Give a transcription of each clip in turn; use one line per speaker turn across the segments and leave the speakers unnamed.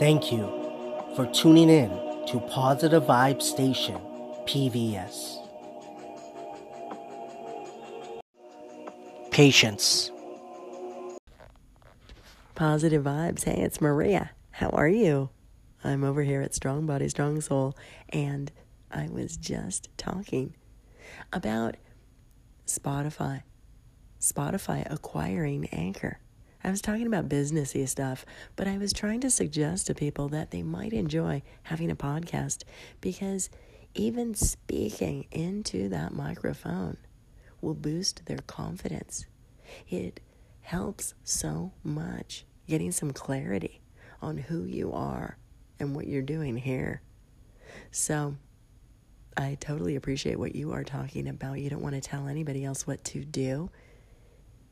Thank you for tuning in to Positive Vibe Station, PVS. Patience.
Positive vibes. Hey, it's Maria. How are you? I'm over here at Strong Body, Strong Soul, and I was just talking about Spotify. Spotify acquiring Anchor. I was talking about businessy stuff, but I was trying to suggest to people that they might enjoy having a podcast because even speaking into that microphone will boost their confidence. It helps so much getting some clarity on who you are and what you're doing here. So, I totally appreciate what you are talking about. You don't want to tell anybody else what to do.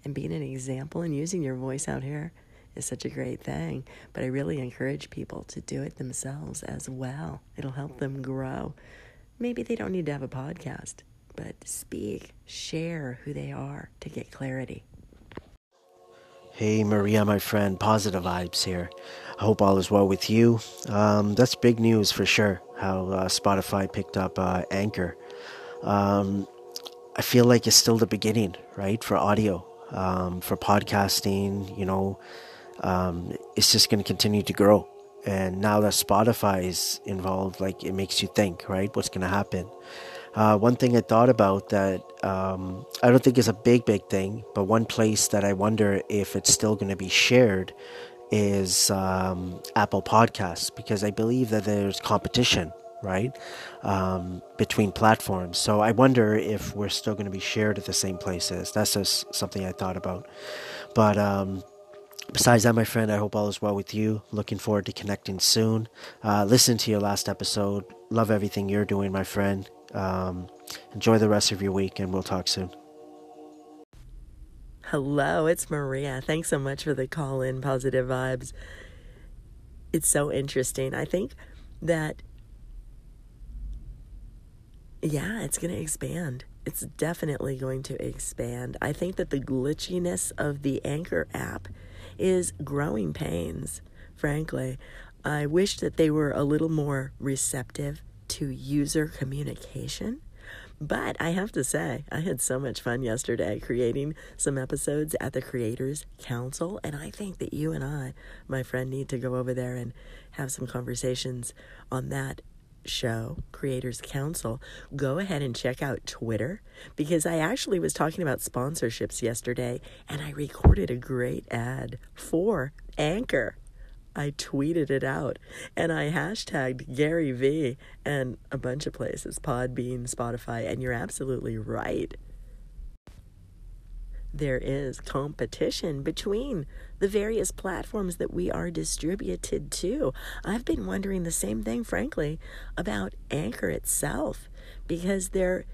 And being an example and using your voice out here is such a great thing. But I really encourage people to do it themselves as well. It'll help them grow. Maybe they don't need to have a podcast, but speak, share who they are to get clarity.
Hey, Maria, my friend, positive vibes here. I hope all is well with you. Um, that's big news for sure. How uh, Spotify picked up uh, Anchor. Um, I feel like it's still the beginning, right, for audio, um, for podcasting. You know, um, it's just going to continue to grow. And now that Spotify is involved, like it makes you think, right? What's going to happen? Uh, one thing I thought about that um, I don't think is a big, big thing, but one place that I wonder if it's still going to be shared is um, Apple Podcasts because I believe that there's competition, right, um, between platforms. So I wonder if we're still going to be shared at the same places. That's just something I thought about. But um, besides that, my friend, I hope all is well with you. Looking forward to connecting soon. Uh, listen to your last episode. Love everything you're doing, my friend. Um, enjoy the rest of your week, and we'll talk soon.
Hello, it's Maria. Thanks so much for the call in, Positive Vibes. It's so interesting. I think that, yeah, it's going to expand. It's definitely going to expand. I think that the glitchiness of the Anchor app is growing pains, frankly. I wish that they were a little more receptive to user communication. But I have to say, I had so much fun yesterday creating some episodes at the Creators Council. And I think that you and I, my friend, need to go over there and have some conversations on that show, Creators Council. Go ahead and check out Twitter because I actually was talking about sponsorships yesterday and I recorded a great ad for Anchor. I tweeted it out and I hashtagged Gary V and a bunch of places, Podbean, Spotify, and you're absolutely right. There is competition between the various platforms that we are distributed to. I've been wondering the same thing, frankly, about Anchor itself because they're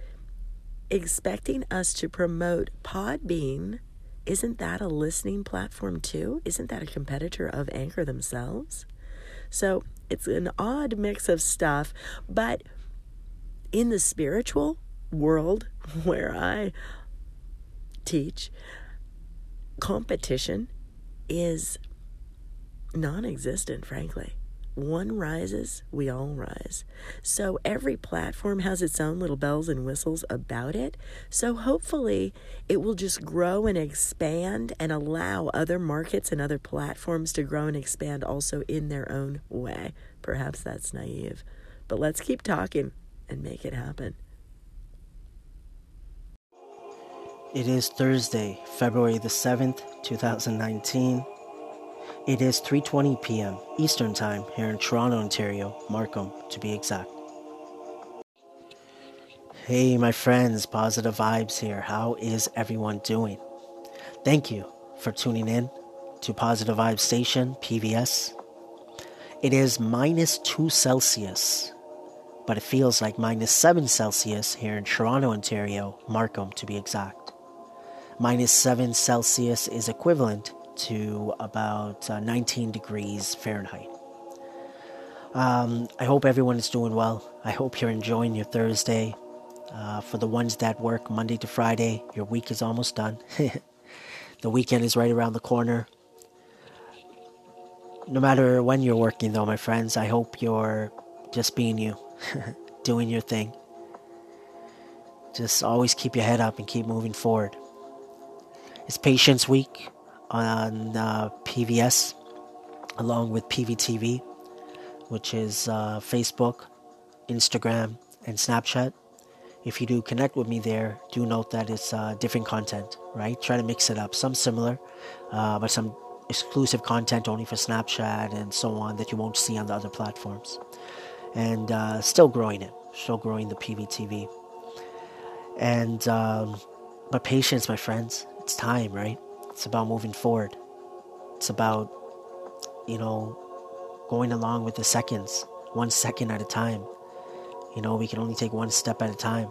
expecting us to promote Podbean isn't that a listening platform too? Isn't that a competitor of Anchor themselves? So it's an odd mix of stuff, but in the spiritual world where I teach, competition is non existent, frankly one rises, we all rise. So every platform has its own little bells and whistles about it. So hopefully it will just grow and expand and allow other markets and other platforms to grow and expand also in their own way. Perhaps that's naive, but let's keep talking and make it happen.
It is Thursday, February the 7th, 2019. It is 3:20 p.m. Eastern Time here in Toronto, Ontario, Markham to be exact. Hey my friends, positive vibes here. How is everyone doing? Thank you for tuning in to Positive Vibes Station, PVS. It is minus 2 Celsius, but it feels like minus 7 Celsius here in Toronto, Ontario, Markham to be exact. Minus 7 Celsius is equivalent to about uh, 19 degrees Fahrenheit. Um, I hope everyone is doing well. I hope you're enjoying your Thursday. Uh, for the ones that work Monday to Friday, your week is almost done. the weekend is right around the corner. no matter when you're working, though, my friends, I hope you're just being you, doing your thing. Just always keep your head up and keep moving forward. It's Patience Week on uh, PVS, along with PVTV, which is uh, Facebook, Instagram, and Snapchat. If you do connect with me there, do note that it's uh, different content, right? Try to mix it up. Some similar, uh, but some exclusive content only for Snapchat and so on that you won't see on the other platforms. And uh, still growing it, still growing the PVTV. And, um, but patience, my friends. It's time, right? It's about moving forward. It's about, you know, going along with the seconds, one second at a time. You know, we can only take one step at a time.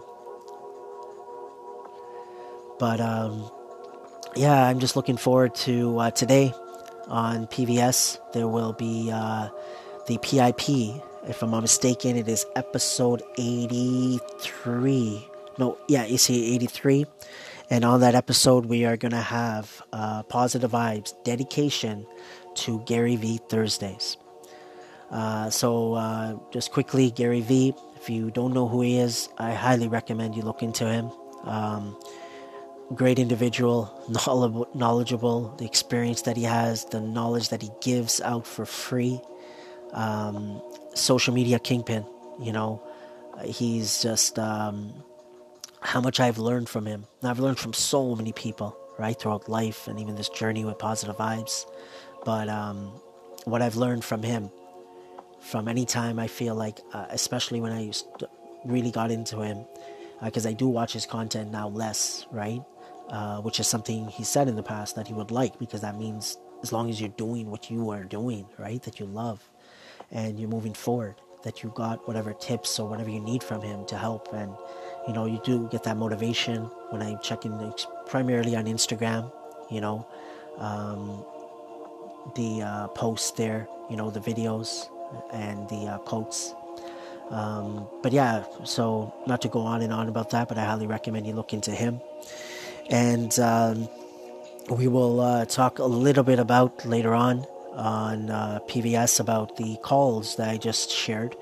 But um, yeah, I'm just looking forward to uh, today on PVS. There will be uh, the PIP. If I'm not mistaken, it is episode 83. No, yeah, you see 83. And on that episode, we are going to have uh, Positive Vibes dedication to Gary V Thursdays. Uh, so, uh, just quickly, Gary V, if you don't know who he is, I highly recommend you look into him. Um, great individual, knowledgeable, the experience that he has, the knowledge that he gives out for free. Um, social media kingpin, you know, he's just um, how much I've learned from him. I've learned from so many people, right, throughout life and even this journey with positive vibes. But um, what I've learned from him, from any time I feel like, uh, especially when I really got into him, because uh, I do watch his content now less, right? Uh, which is something he said in the past that he would like because that means as long as you're doing what you are doing, right, that you love and you're moving forward, that you got whatever tips or whatever you need from him to help. And, you know, you do get that motivation when I check in primarily on Instagram, you know, um, the uh, posts there, you know, the videos and the uh, quotes. Um, but yeah, so not to go on and on about that, but I highly recommend you look into him and um, we will uh, talk a little bit about later on on uh, PVS about the calls that I just shared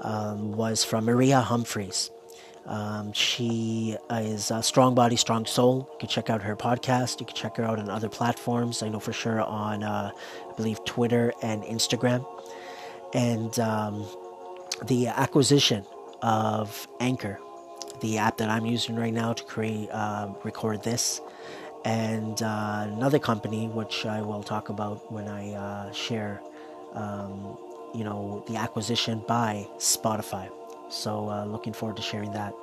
um, was from Maria Humphreys. Um, she is a strong body, strong soul. You can check out her podcast. You can check her out on other platforms. I know for sure on, uh, I believe, Twitter and Instagram. And um, the acquisition of Anchor the app that I'm using right now to create uh, record this, and uh, another company which I will talk about when I uh, share, um, you know, the acquisition by Spotify. So uh, looking forward to sharing that.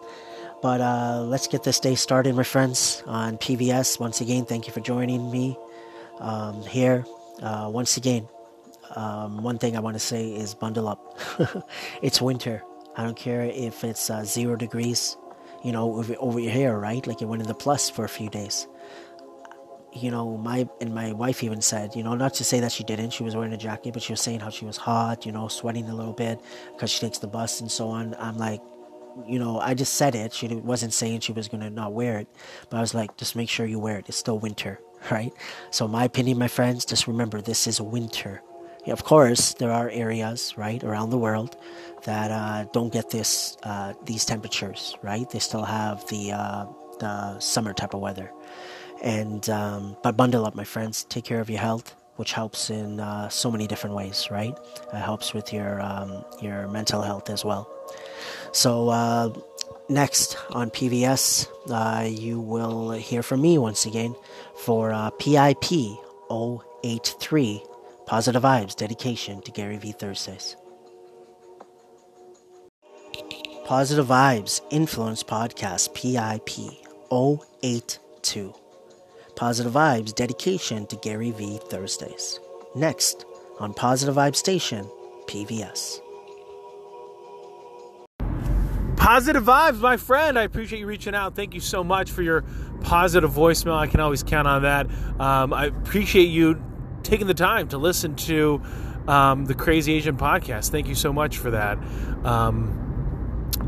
But uh, let's get this day started, my friends, on PVS. Once again, thank you for joining me um, here. Uh, once again, um, one thing I want to say is bundle up. it's winter. I don't care if it's uh, zero degrees you know, over, over here, right? Like it went in the plus for a few days. You know, my and my wife even said, you know, not to say that she didn't. She was wearing a jacket, but she was saying how she was hot, you know, sweating a little bit because she takes the bus and so on. I'm like, you know, I just said it. She wasn't saying she was gonna not wear it, but I was like, just make sure you wear it. It's still winter, right? So my opinion, my friends, just remember this is winter. Of course, there are areas right around the world that uh, don't get this uh, these temperatures, right? They still have the uh, the summer type of weather, and um, but bundle up, my friends. Take care of your health, which helps in uh, so many different ways, right? It helps with your um, your mental health as well. So uh, next on PVS, uh, you will hear from me once again for PIP 083 Positive Vibes dedication to Gary V Thursdays. Positive Vibes Influence Podcast PIP 082. Positive Vibes dedication to Gary V Thursdays. Next on Positive Vibes Station PVS.
Positive vibes, my friend. I appreciate you reaching out. Thank you so much for your positive voicemail. I can always count on that. Um, I appreciate you taking the time to listen to um, the Crazy Asian podcast. Thank you so much for that. Um,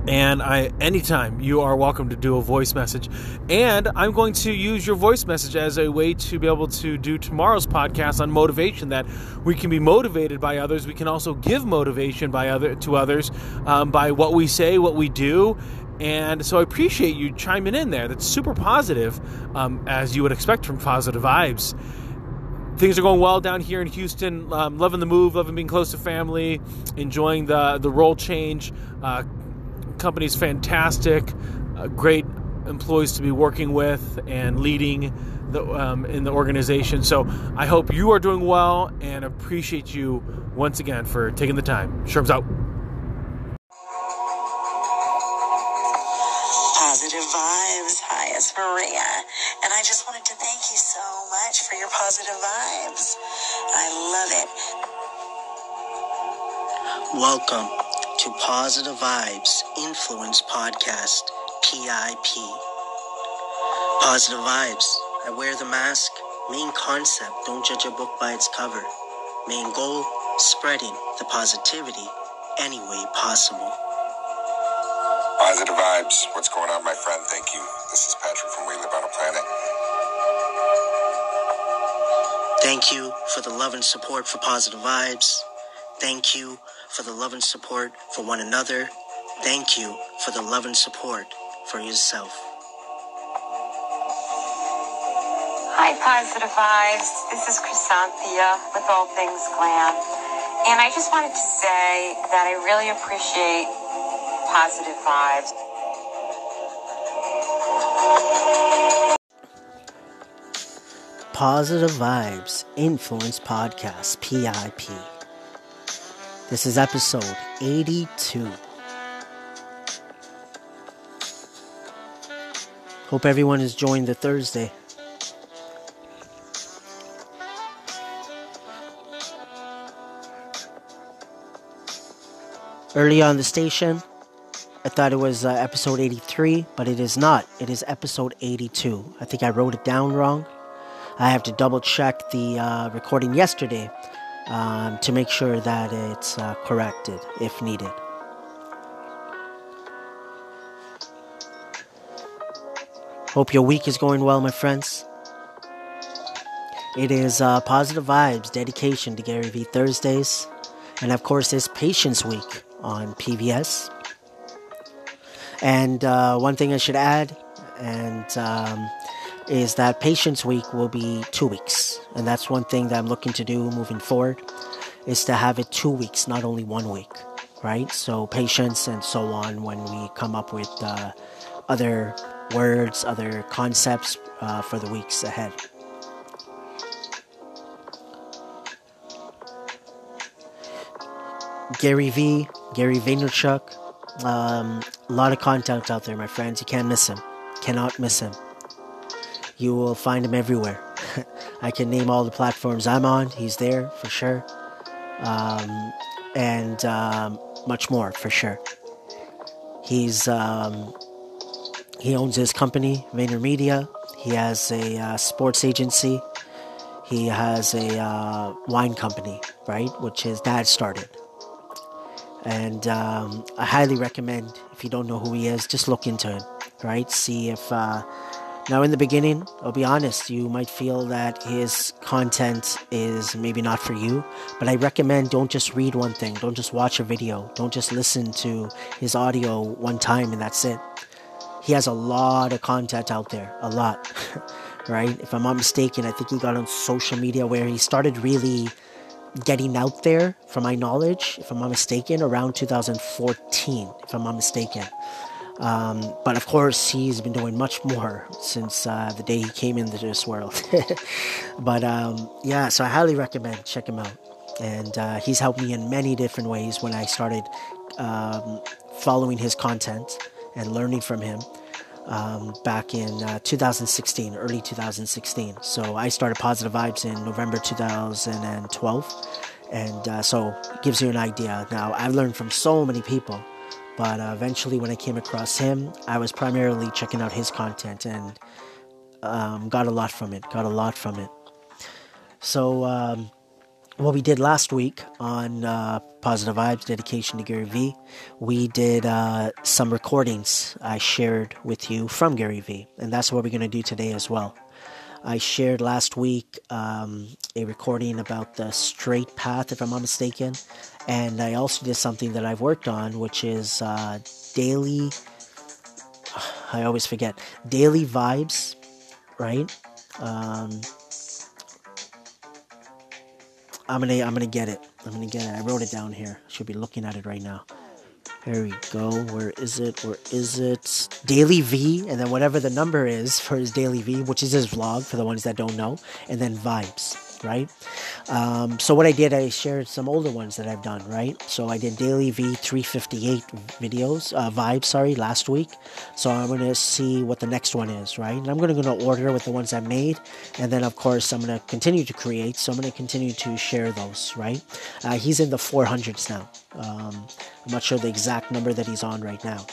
and I anytime you are welcome to do a voice message. And I'm going to use your voice message as a way to be able to do tomorrow's podcast on motivation. That we can be motivated by others. We can also give motivation by other to others um, by what we say, what we do. And so I appreciate you chiming in there. That's super positive, um, as you would expect from positive vibes things are going well down here in Houston. Um, loving the move, loving being close to family, enjoying the the role change. Uh, company's fantastic, uh, great employees to be working with and leading the, um, in the organization. So I hope you are doing well and appreciate you once again for taking the time. Sherms out.
Positive vibes. Hi, it's Maria. And I just wanted to thank you so much for your positive vibes. I love it.
Welcome to Positive Vibes Influence Podcast, PIP. Positive Vibes. I wear the mask. Main concept don't judge a book by its cover. Main goal spreading the positivity any way possible.
Positive vibes. What's going on, my friend? Thank you. This is Patrick from We Live on a Planet.
Thank you for the love and support for Positive Vibes. Thank you for the love and support for one another. Thank you for the love and support for yourself.
Hi, Positive Vibes. This is Chrysanthia with All Things Glam. And I just wanted to say that I really appreciate positive vibes.
Positive Vibes Influence Podcast, PIP. This is episode 82. Hope everyone is enjoying the Thursday. Early on the station, I thought it was uh, episode 83, but it is not. It is episode 82. I think I wrote it down wrong. I have to double check the uh, recording yesterday um, to make sure that it's uh, corrected if needed. Hope your week is going well, my friends. It is uh, Positive Vibes dedication to Gary Vee Thursdays. And of course, it's Patience Week on PVS. And uh, one thing I should add, and um, is that Patience Week will be two weeks, and that's one thing that I'm looking to do moving forward, is to have it two weeks, not only one week, right? So patience and so on when we come up with uh, other words, other concepts uh, for the weeks ahead. Gary V, Gary Vaynerchuk, um, a lot of content out there, my friends. You can't miss him. Cannot miss him. You will find him everywhere. I can name all the platforms I'm on. He's there for sure. Um, and um, much more for sure. He's um, he owns his company, VaynerMedia. He has a uh, sports agency. He has a uh, wine company, right, which his dad started. And um, I highly recommend, if you don't know who he is, just look into him, right? See if. Uh, now, in the beginning, I'll be honest, you might feel that his content is maybe not for you, but I recommend don't just read one thing, don't just watch a video, don't just listen to his audio one time and that's it. He has a lot of content out there, a lot, right? If I'm not mistaken, I think he got on social media where he started really getting out there, from my knowledge, if I'm not mistaken, around 2014, if I'm not mistaken. Um, but of course, he's been doing much more since uh, the day he came into this world. but um, yeah, so I highly recommend check him out. And uh, he's helped me in many different ways when I started um, following his content and learning from him um, back in uh, 2016, early 2016. So I started Positive Vibes in November 2012. And uh, so it gives you an idea. Now, I've learned from so many people but uh, eventually, when I came across him, I was primarily checking out his content and um, got a lot from it. Got a lot from it. So, um, what we did last week on uh, Positive Vibes dedication to Gary Vee, we did uh, some recordings I shared with you from Gary Vee, and that's what we're going to do today as well. I shared last week um, a recording about the straight path, if I'm not mistaken, and I also did something that I've worked on, which is uh, daily. I always forget daily vibes, right? Um, I'm gonna I'm gonna get it. I'm gonna get it. I wrote it down here. Should be looking at it right now. There we go. Where is it? Where is it? Daily V, and then whatever the number is for his Daily V, which is his vlog for the ones that don't know, and then vibes right? Um, so what I did, I shared some older ones that I've done, right? So I did Daily V 358 videos, uh, vibes, sorry, last week. So I'm going to see what the next one is, right? And I'm going to go to order with the ones I made. And then, of course, I'm going to continue to create. So I'm going to continue to share those, right? Uh, he's in the 400s now. Um, I'm not sure the exact number that he's on right now.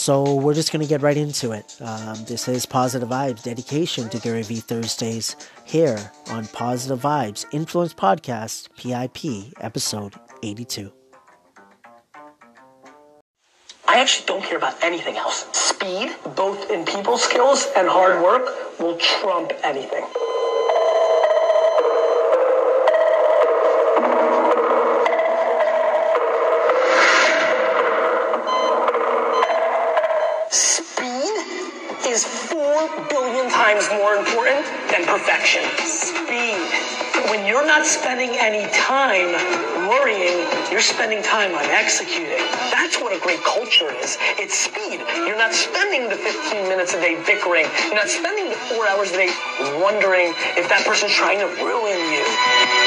So we're just going to get right into it. Um, this is Positive Vibes dedication to Gary Vee Thursdays here on Positive Vibes Influence Podcast, PIP, episode 82.
I actually don't care about anything else. Speed, both in people skills and hard work, will trump anything. Than perfection. Speed. When you're not spending any time worrying, you're spending time on executing. That's what a great culture is. It's speed. You're not spending the 15 minutes a day bickering. You're not spending the four hours a day wondering if that person's trying to ruin you.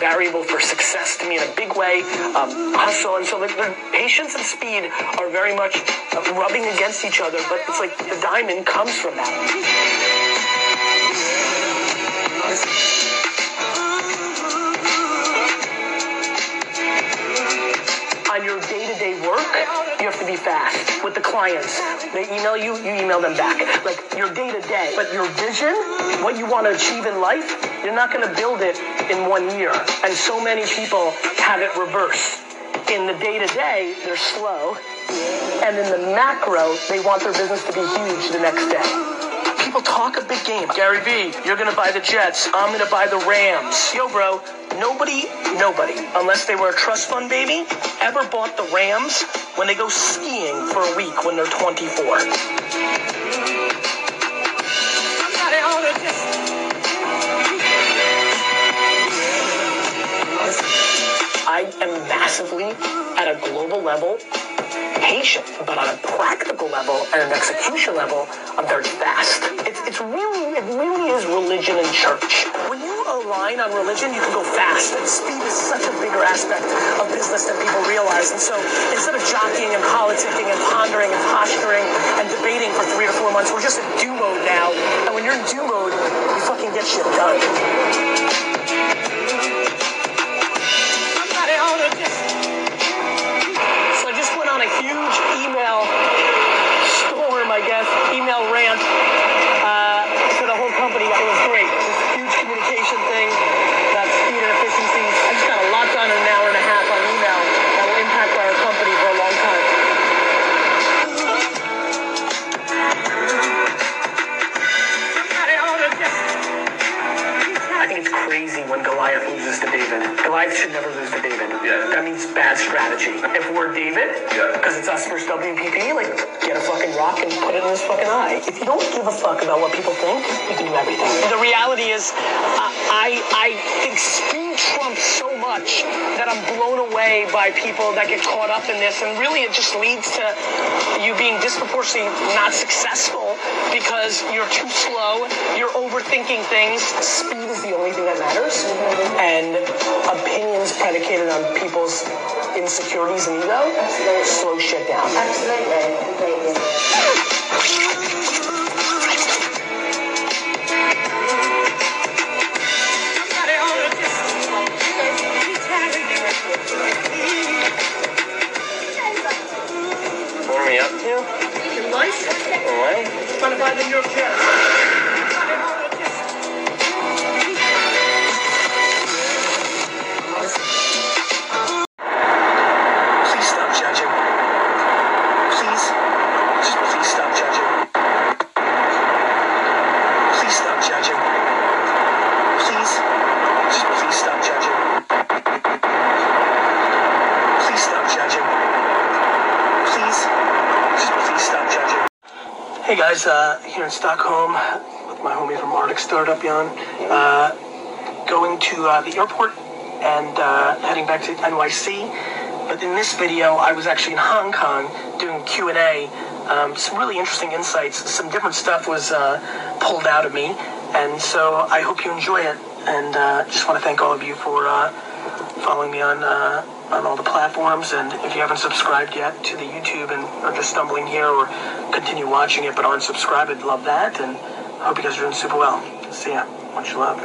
Variable for success to me in a big way. Um, hustle, and so the, the patience and speed are very much uh, rubbing against each other, but it's like the diamond comes from that. on your day-to-day work, you have to be fast with the clients. They email you, you email them back. Like your day-to-day, but your vision, what you want to achieve in life, you're not going to build it in one year. And so many people have it reversed. In the day-to-day, they're slow, and in the macro, they want their business to be huge the next day. People talk a big game. Gary Vee, you're gonna buy the Jets. I'm gonna buy the Rams. Yo, bro, nobody, nobody, unless they were a trust fund baby, ever bought the Rams when they go skiing for a week when they're 24. Massively, at a global level, patient, but on a practical level and an execution level, I'm very fast. It's, it's really, it really is religion and church. When you align on religion, you can go fast, and speed is such a bigger aspect of business than people realize. And so instead of jockeying and politicking and pondering and posturing and debating for three or four months, we're just in do mode now. And when you're in do mode, you fucking get shit done. People think, you can do everything. The reality is, uh, I I think speed trumps so much that I'm blown away by people that get caught up in this, and really it just leads to you being disproportionately not successful because you're too slow, you're overthinking things. Speed is the only thing that matters, and opinions predicated on people's insecurities and ego slow shit down.
Absolutely,
me up to? Your license? Want to buy the New York Jets? Guys, uh, here in Stockholm with my homie from Arctic Startup, Jan. Uh, going to uh, the airport and uh, heading back to NYC. But in this video, I was actually in Hong Kong doing Q&A. Um, some really interesting insights. Some different stuff was uh, pulled out of me. And so I hope you enjoy it. And uh, just want to thank all of you for following me on on all the platforms. And if you haven't subscribed yet to the YouTube and are just stumbling here or continue watching it but aren't subscribed, I'd love that. And hope you guys are doing super well. See ya. Much love.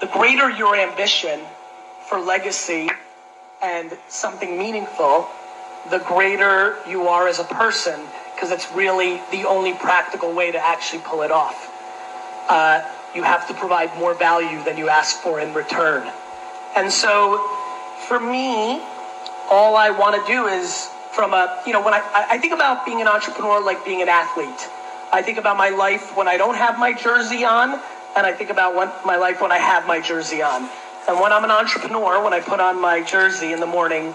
The greater your ambition for legacy and something meaningful, the greater you are as a person, because it's really the only practical way to actually pull it off. Uh, you have to provide more value than you ask for in return. And so, for me, all I want to do is from a, you know, when I, I think about being an entrepreneur like being an athlete. I think about my life when I don't have my jersey on, and I think about when, my life when I have my jersey on. And when I'm an entrepreneur, when I put on my jersey in the morning,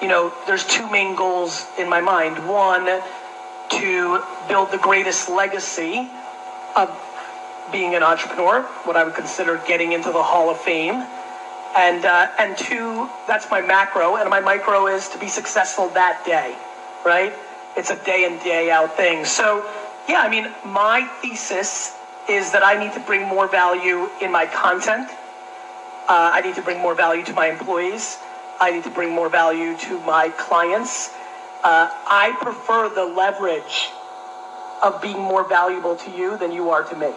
you know, there's two main goals in my mind. One, to build the greatest legacy of being an entrepreneur, what I would consider getting into the Hall of Fame. And, uh, and two, that's my macro, and my micro is to be successful that day, right? It's a day in, day out thing. So, yeah, I mean, my thesis is that I need to bring more value in my content. Uh, I need to bring more value to my employees. I need to bring more value to my clients. Uh, I prefer the leverage of being more valuable to you than you are to me.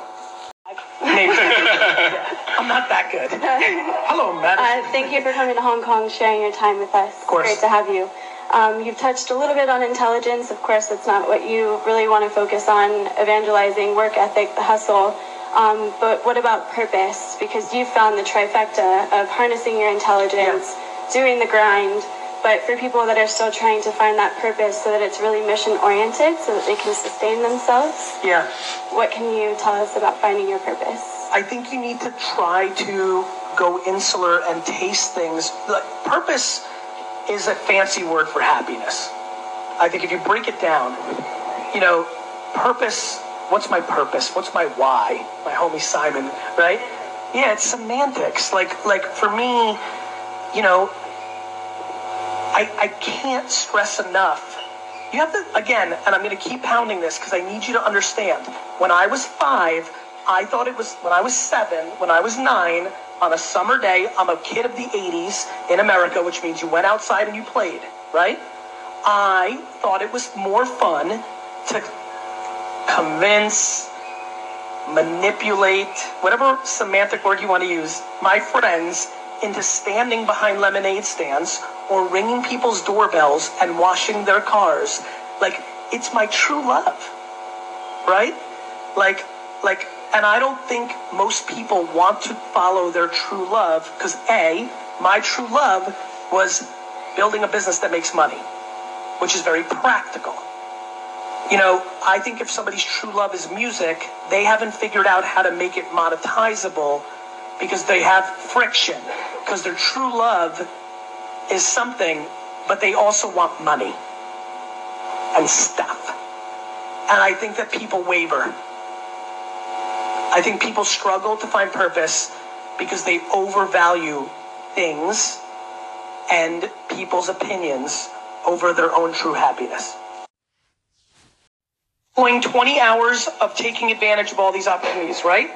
Maybe. Yeah, I'm not that good. Hello, Madison.
Uh, thank you for coming to Hong Kong, sharing your time with us. Of
course.
Great to have you. Um, you've touched a little bit on intelligence. Of course, that's not what you really want to focus on, evangelizing, work ethic, the hustle. Um, but what about purpose? Because you found the trifecta of harnessing your intelligence, doing the grind, but for people that are still trying to find that purpose so that it's really mission oriented, so that they can sustain themselves,
yeah.
what can you tell us about finding your purpose?
I think you need to try to go insular and taste things. Like, purpose is a fancy word for happiness. I think if you break it down, you know, purpose, what's my purpose? What's my why? My homie Simon, right? Yeah, it's semantics. Like like for me, you know, I I can't stress enough. You have to again, and I'm going to keep pounding this because I need you to understand. When I was 5, I thought it was when I was 7, when I was 9, on a summer day, I'm a kid of the 80s in America, which means you went outside and you played, right? I thought it was more fun to convince, manipulate, whatever semantic word you want to use, my friends into standing behind lemonade stands or ringing people's doorbells and washing their cars. Like, it's my true love, right? Like, like, and I don't think most people want to follow their true love because A, my true love was building a business that makes money, which is very practical. You know, I think if somebody's true love is music, they haven't figured out how to make it monetizable because they have friction. Because their true love is something, but they also want money and stuff. And I think that people waver. I think people struggle to find purpose because they overvalue things and people's opinions over their own true happiness. Going 20 hours of taking advantage of all these opportunities, right?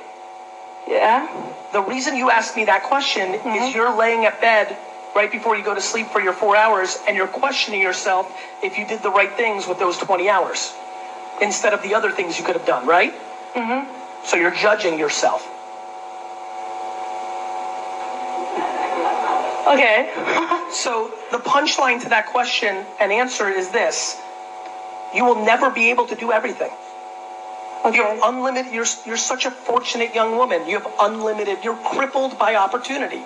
Yeah.
The reason you asked me that question is mm-hmm. you're laying at bed right before you go to sleep for your four hours and you're questioning yourself if you did the right things with those 20 hours instead of the other things you could have done, right? Mm-hmm. So you're judging yourself.
Okay.
So the punchline to that question and answer is this: you will never be able to do everything. You're unlimited. You're you're such a fortunate young woman. You have unlimited. You're crippled by opportunity.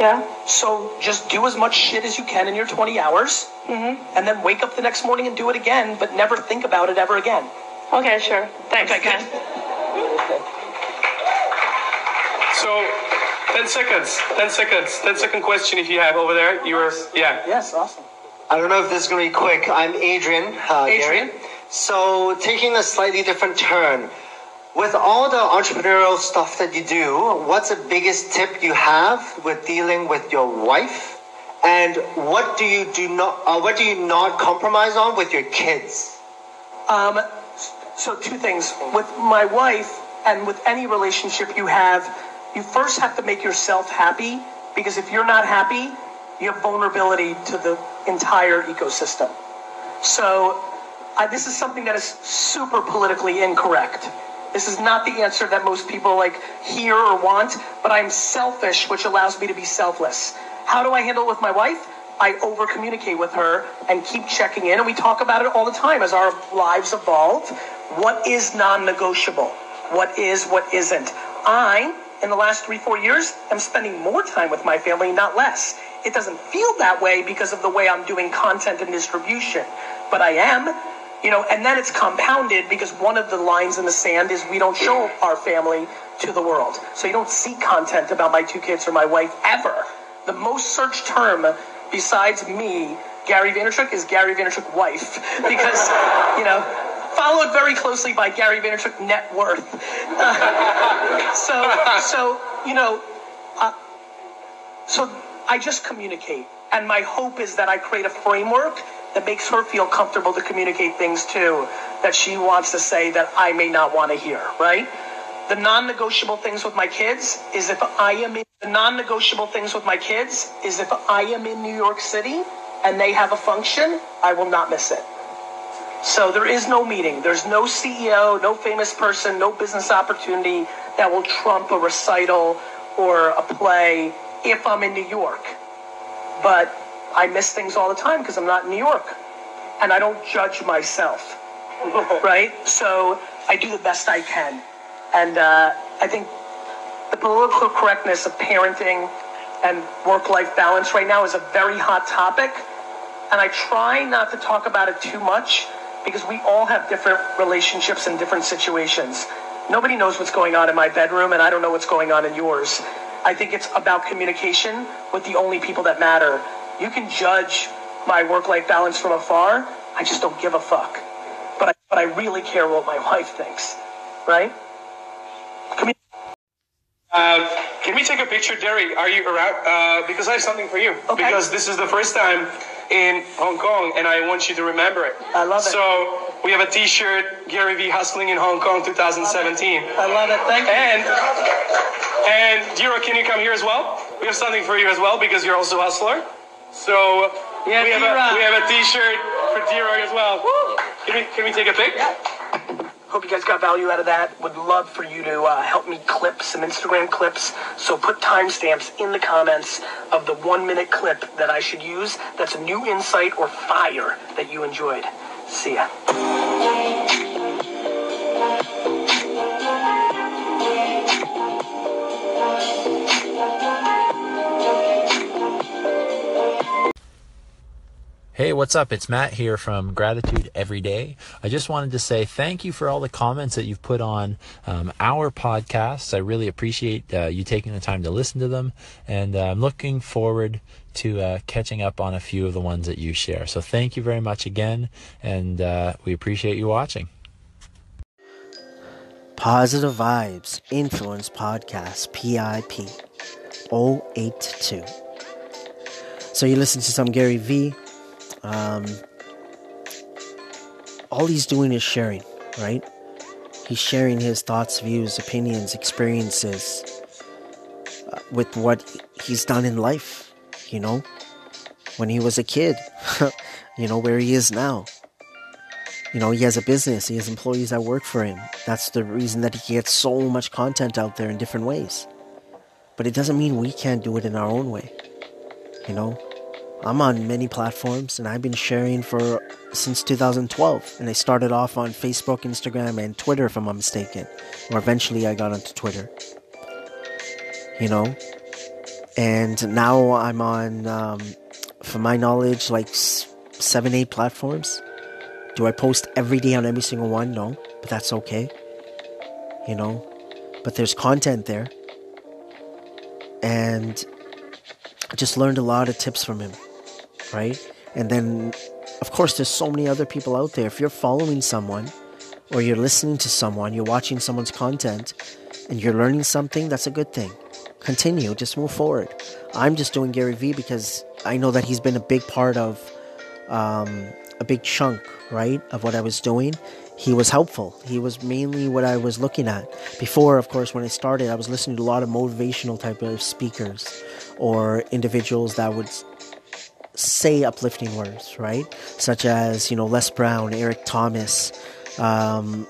Yeah.
So just do as much shit as you can in your 20 hours, and then wake up the next morning and do it again, but never think about it ever again.
Okay, sure. Thanks.
Okay, good.
So, 10 seconds, 10 seconds, 10 second question if you have over there. You were, yeah.
Yes, awesome.
I don't know if this is going to be quick. I'm Adrian. Uh,
Adrian.
Gary. So, taking a slightly different turn, with all the entrepreneurial stuff that you do, what's the biggest tip you have with dealing with your wife? And what do you do not? Uh, what do you not compromise on with your kids?
Um, so two things with my wife and with any relationship you have, you first have to make yourself happy because if you're not happy, you have vulnerability to the entire ecosystem. So I, this is something that is super politically incorrect. This is not the answer that most people like hear or want, but I'm selfish, which allows me to be selfless. How do I handle it with my wife? I over communicate with her and keep checking in, and we talk about it all the time as our lives evolve. What is non negotiable? What is, what isn't? I, in the last three, four years, am spending more time with my family, not less. It doesn't feel that way because of the way I'm doing content and distribution, but I am. You know, and then it's compounded because one of the lines in the sand is we don't show our family to the world. So you don't see content about my two kids or my wife ever. The most searched term besides me, Gary Vaynerchuk, is Gary Vaynerchuk wife. Because, you know, followed very closely by Gary Vaynerchuk net worth. so, so, you know, uh, so I just communicate. And my hope is that I create a framework that makes her feel comfortable to communicate things too that she wants to say that I may not want to hear, right? The non-negotiable things with my kids is if I am in the non-negotiable things with my kids is if I am in New York City and they have a function, I will not miss it. So there is no meeting. There's no CEO, no famous person, no business opportunity that will trump a recital or a play if I'm in New York. But I miss things all the time because I'm not in New York. And I don't judge myself. right? So I do the best I can. And uh, I think the political correctness of parenting and work life balance right now is a very hot topic. And I try not to talk about it too much because we all have different relationships and different situations. Nobody knows what's going on in my bedroom, and I don't know what's going on in yours. I think it's about communication with the only people that matter. You can judge my work life balance from afar. I just don't give a fuck. But I, but I really care what my wife thinks, right?
Uh, can we take a picture, Derry? Are you around? Uh, because I have something for you.
Okay.
Because this is the first time in Hong Kong, and I want you to remember it.
I love it.
So we have a T-shirt, Gary V Hustling in Hong Kong 2017.
I love it. Thank you.
And and can you come here as well? We have something for you as well because you're also a hustler. So
Yeah,
we have a we have a T-shirt for Dira as well. Can we can we take a pic?
Hope you guys got value out of that. Would love for you to uh, help me clip some Instagram clips. So put timestamps in the comments of the one minute clip that I should use. That's a new insight or fire that you enjoyed. See ya.
Hey, what's up? It's Matt here from Gratitude Every Day. I just wanted to say thank you for all the comments that you've put on um, our podcasts. I really appreciate uh, you taking the time to listen to them, and uh, I'm looking forward to uh, catching up on a few of the ones that you share. So thank you very much again, and uh, we appreciate you watching.
Positive Vibes Influence Podcast, PIP 082. So you listen to some Gary V. Um, all he's doing is sharing, right? He's sharing his thoughts, views, opinions, experiences uh, with what he's done in life, you know? When he was a kid, you know, where he is now. You know, he has a business, he has employees that work for him. That's the reason that he gets so much content out there in different ways. But it doesn't mean we can't do it in our own way. You know, I'm on many platforms and I've been sharing for since 2012. And I started off on Facebook, Instagram, and Twitter, if I'm not mistaken. Or eventually I got onto Twitter. You know, and now I'm on, um, for my knowledge, like seven, eight platforms. Do I post every day on every single one? No, but that's okay. You know, but there's content there. And I just learned a lot of tips from him, right? And then, of course, there's so many other people out there. If you're following someone, or you're listening to someone, you're watching someone's content, and you're learning something, that's a good thing. Continue, just move forward. I'm just doing Gary Vee because I know that he's been a big part of um, a big chunk, right, of what I was doing he was helpful. He was mainly what I was looking at. Before, of course, when I started, I was listening to a lot of motivational type of speakers or individuals that would say uplifting words, right? Such as, you know, Les Brown, Eric Thomas. Um,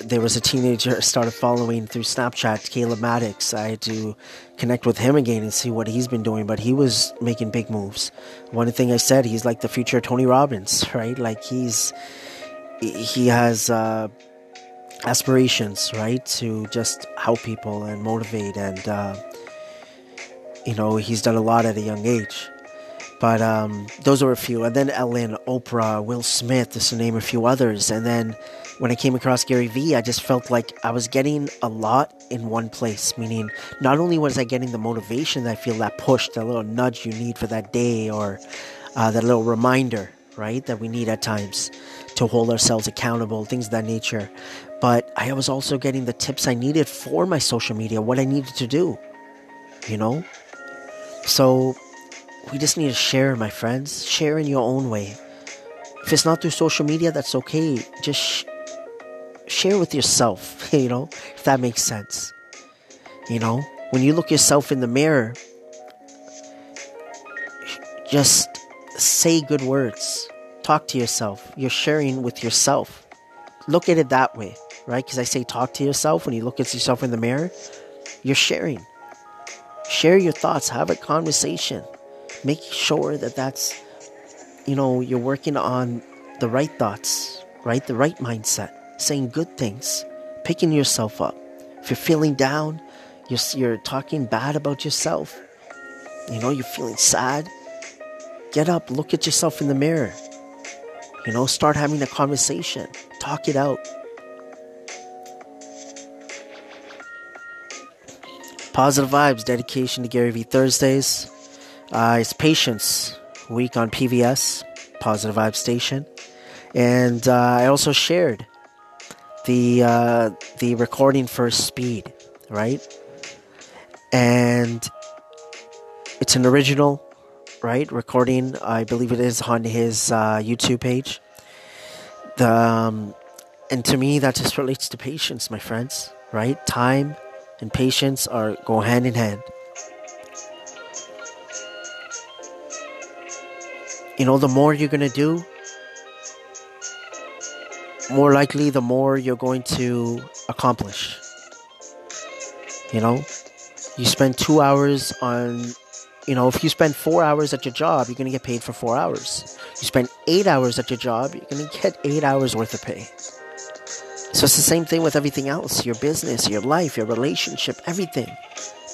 there was a teenager I started following through Snapchat, Caleb Maddix. I had to connect with him again and see what he's been doing, but he was making big moves. One thing I said, he's like the future Tony Robbins, right? Like he's he has uh, aspirations, right, to just help people and motivate, and uh, you know he's done a lot at a young age. But um, those are a few, and then Ellen, Oprah, Will Smith, just to name a few others. And then when I came across Gary Vee, I just felt like I was getting a lot in one place. Meaning, not only was I getting the motivation that I feel that push, that little nudge you need for that day, or uh, that little reminder, right, that we need at times to hold ourselves accountable, things of that nature. But I was also getting the tips I needed for my social media, what I needed to do, you know? So we just need to share, my friends. Share in your own way. If it's not through social media, that's okay. Just sh- share with yourself, you know, if that makes sense. You know, when you look yourself in the mirror, just say good words talk to yourself. You're sharing with yourself. Look at it that way, right? Because I say talk to yourself when you look at yourself in the mirror. You're sharing. Share your thoughts. Have a conversation. Make sure that that's, you know, you're working on the right thoughts, right? The right mindset. Saying good things. Picking yourself up. If you're feeling down, you're, you're talking bad about yourself. You know, you're feeling sad. Get up, look at yourself in the mirror. You know, start having a conversation, talk it out. Positive Vibes, dedication to Gary Vee Thursdays. Uh, it's Patience Week on PVS, Positive Vibe Station. And uh, I also shared the uh, the recording for Speed, right? And it's an original right? Recording, I believe it is on his uh, YouTube page. The um, and to me, that just relates to patience, my friends. Right? Time and patience are go hand in hand. You know, the more you're gonna do, more likely the more you're going to accomplish. You know, you spend two hours on you know, if you spend four hours at your job, you're going to get paid for four hours. You spend eight hours at your job, you're going to get eight hours worth of pay. So it's the same thing with everything else your business, your life, your relationship, everything.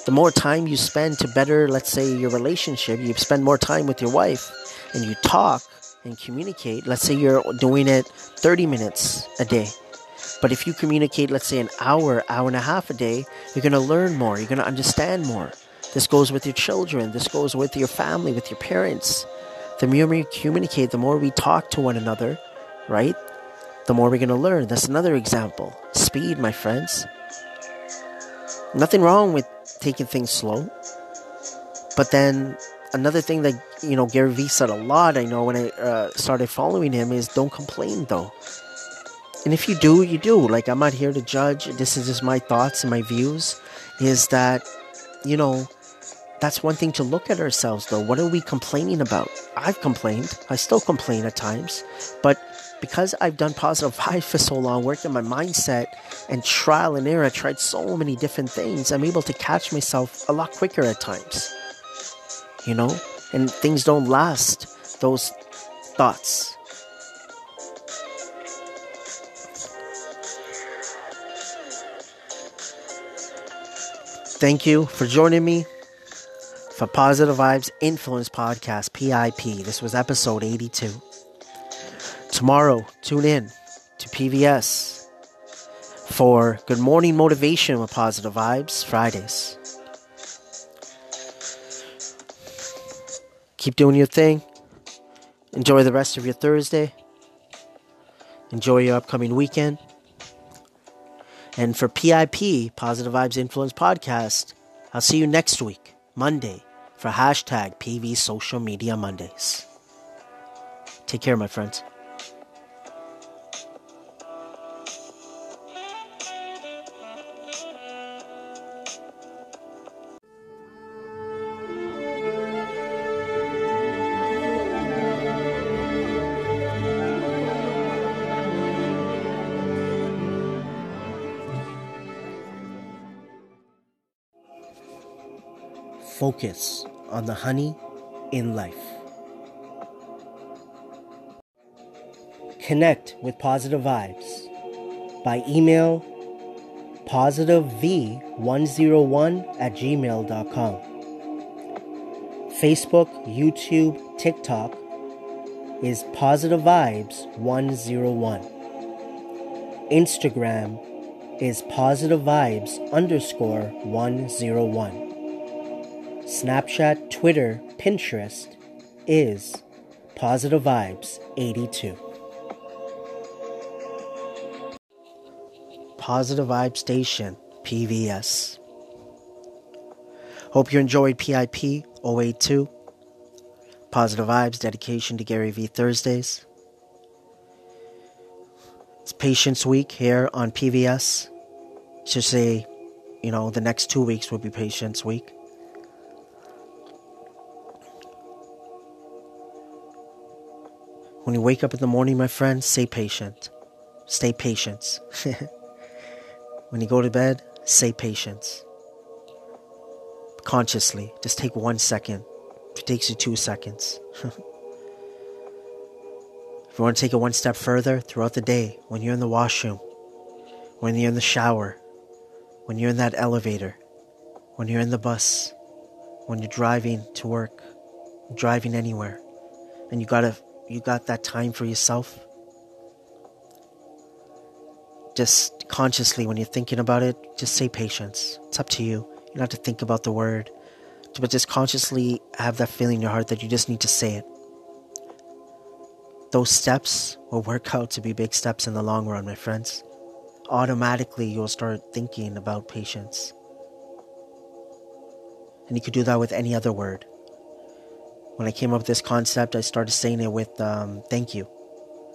The more time you spend to better, let's say, your relationship, you spend more time with your wife and you talk and communicate. Let's say you're doing it 30 minutes a day. But if you communicate, let's say, an hour, hour and a half a day, you're going to learn more, you're going to understand more. This goes with your children. This goes with your family, with your parents. The more we communicate, the more we talk to one another, right? The more we're going to learn. That's another example. Speed, my friends. Nothing wrong with taking things slow. But then another thing that, you know, Gary Vee said a lot, I know, when I uh, started following him is don't complain, though. And if you do, you do. Like, I'm not here to judge. This is just my thoughts and my views. Is that, you know, that's one thing to look at ourselves though. What are we complaining about? I've complained. I still complain at times. But because I've done positive vibes for so long, worked on my mindset and trial and error, I tried so many different things, I'm able to catch myself a lot quicker at times. You know? And things don't last, those thoughts. Thank you for joining me for Positive Vibes Influence Podcast, PIP. This was episode 82. Tomorrow, tune in to PVS for Good Morning Motivation with Positive Vibes, Fridays. Keep doing your thing. Enjoy the rest of your Thursday. Enjoy your upcoming weekend. And for PIP, Positive Vibes Influence Podcast, I'll see you next week, Monday, for hashtag PV Social Media Mondays. Take care, my friends. Focus on the honey in life. Connect with Positive Vibes by email positivev101 at gmail.com. Facebook, YouTube, TikTok is Positive Vibes 101. Instagram is Positive Vibes underscore 101. Snapchat, Twitter, Pinterest is Positive Vibes 82. Positive Vibe Station, PVS. Hope you enjoyed PIP 082. Positive Vibes dedication to Gary Vee Thursdays. It's Patience Week here on PVS. Should say, you know, the next two weeks will be Patience Week. When you wake up in the morning, my friend, stay patient. Stay patient. when you go to bed, say patience. Consciously, just take one second. If it takes you two seconds. if you want to take it one step further throughout the day, when you're in the washroom, when you're in the shower, when you're in that elevator, when you're in the bus, when you're driving to work, driving anywhere, and you gotta you got that time for yourself? Just consciously, when you're thinking about it, just say patience. It's up to you. You don't have to think about the word, but just consciously have that feeling in your heart that you just need to say it. Those steps will work out to be big steps in the long run, my friends. Automatically, you'll start thinking about patience. And you could do that with any other word when I came up with this concept, I started saying it with um, thank you.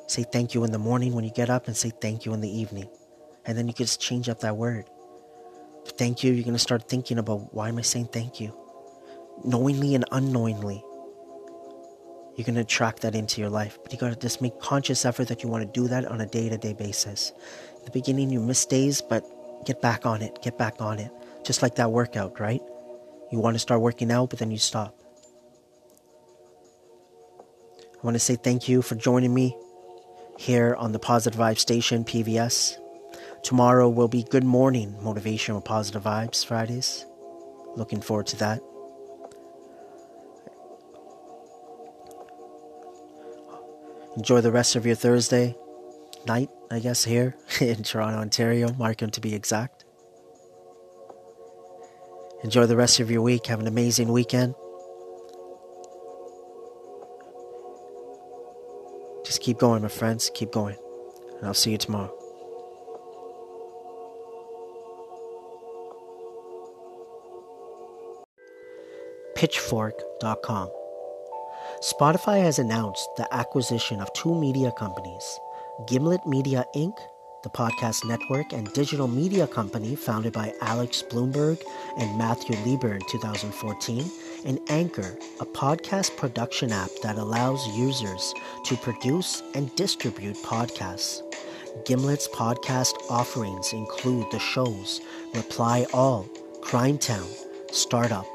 Say thank you in the morning when you get up, and say thank you in the evening. And then you can just change up that word. Thank you, you're going to start thinking about why am I saying thank you? Knowingly and unknowingly, you're going to attract that into your life. But you got to just make conscious effort that you want to do that on a day to day basis. In the beginning, you miss days, but get back on it. Get back on it. Just like that workout, right? You want to start working out, but then you stop. I want to say thank you for joining me here on the Positive Vibe Station, PVS. Tomorrow will be Good Morning Motivation with Positive Vibes Fridays. Looking forward to that. Enjoy the rest of your Thursday night, I guess, here in Toronto, Ontario, Markham to be exact. Enjoy the rest of your week. Have an amazing weekend. Just keep going, my friends. Keep going. And I'll see you tomorrow. Pitchfork.com. Spotify has announced the acquisition of two media companies Gimlet Media Inc the podcast network and digital media company founded by Alex Blumberg and Matthew Lieber in 2014, and Anchor, a podcast production app that allows users to produce and distribute podcasts. Gimlet's podcast offerings include the shows Reply All, Crime Town, Startup,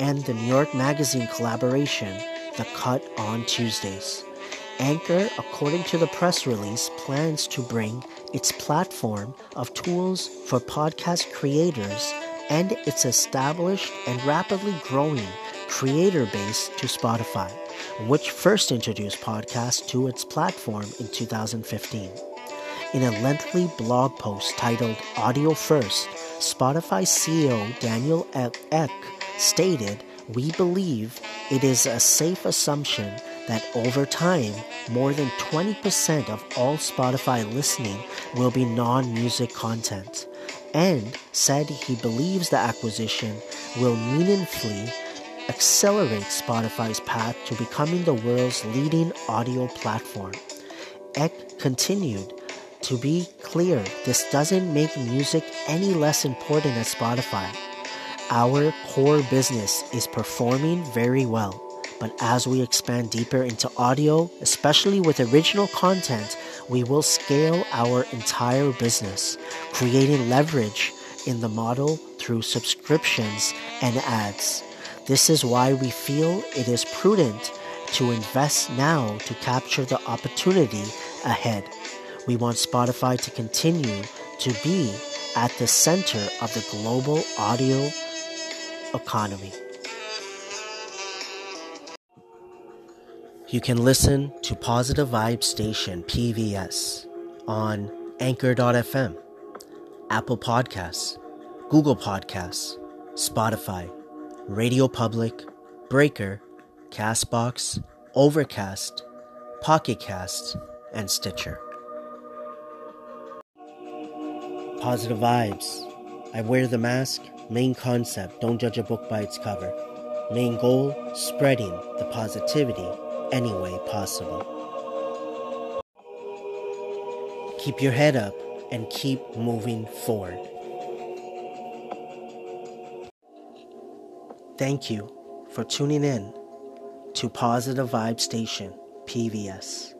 and the New York Magazine collaboration, The Cut on Tuesdays. Anchor, according to the press release, plans to bring its platform of tools for podcast creators and its established and rapidly growing creator base to Spotify, which first introduced podcasts to its platform in 2015. In a lengthy blog post titled Audio First, Spotify CEO Daniel Ek stated, We believe it is a safe assumption that over time, more than 20% of all Spotify listening will be non music content, and said he believes the acquisition will meaningfully accelerate Spotify's path to becoming the world's leading audio platform. Ek continued, to be clear, this doesn't make music any less important at Spotify. Our core business is performing very well, but as we expand deeper into audio, especially with original content, we will scale our entire business, creating leverage in the model through subscriptions and ads. This is why we feel it is prudent to invest now to capture the opportunity ahead. We want Spotify to continue to be at the center of the global audio economy. You can listen to Positive Vibe Station PVS on Anchor.fm, Apple Podcasts, Google Podcasts, Spotify, Radio Public, Breaker, Castbox, Overcast, Pocket Cast, and Stitcher. Positive vibes. I wear the mask. Main concept don't judge a book by its cover. Main goal spreading the positivity any way possible. Keep your head up and keep moving forward. Thank you for tuning in to Positive Vibe Station, PVS.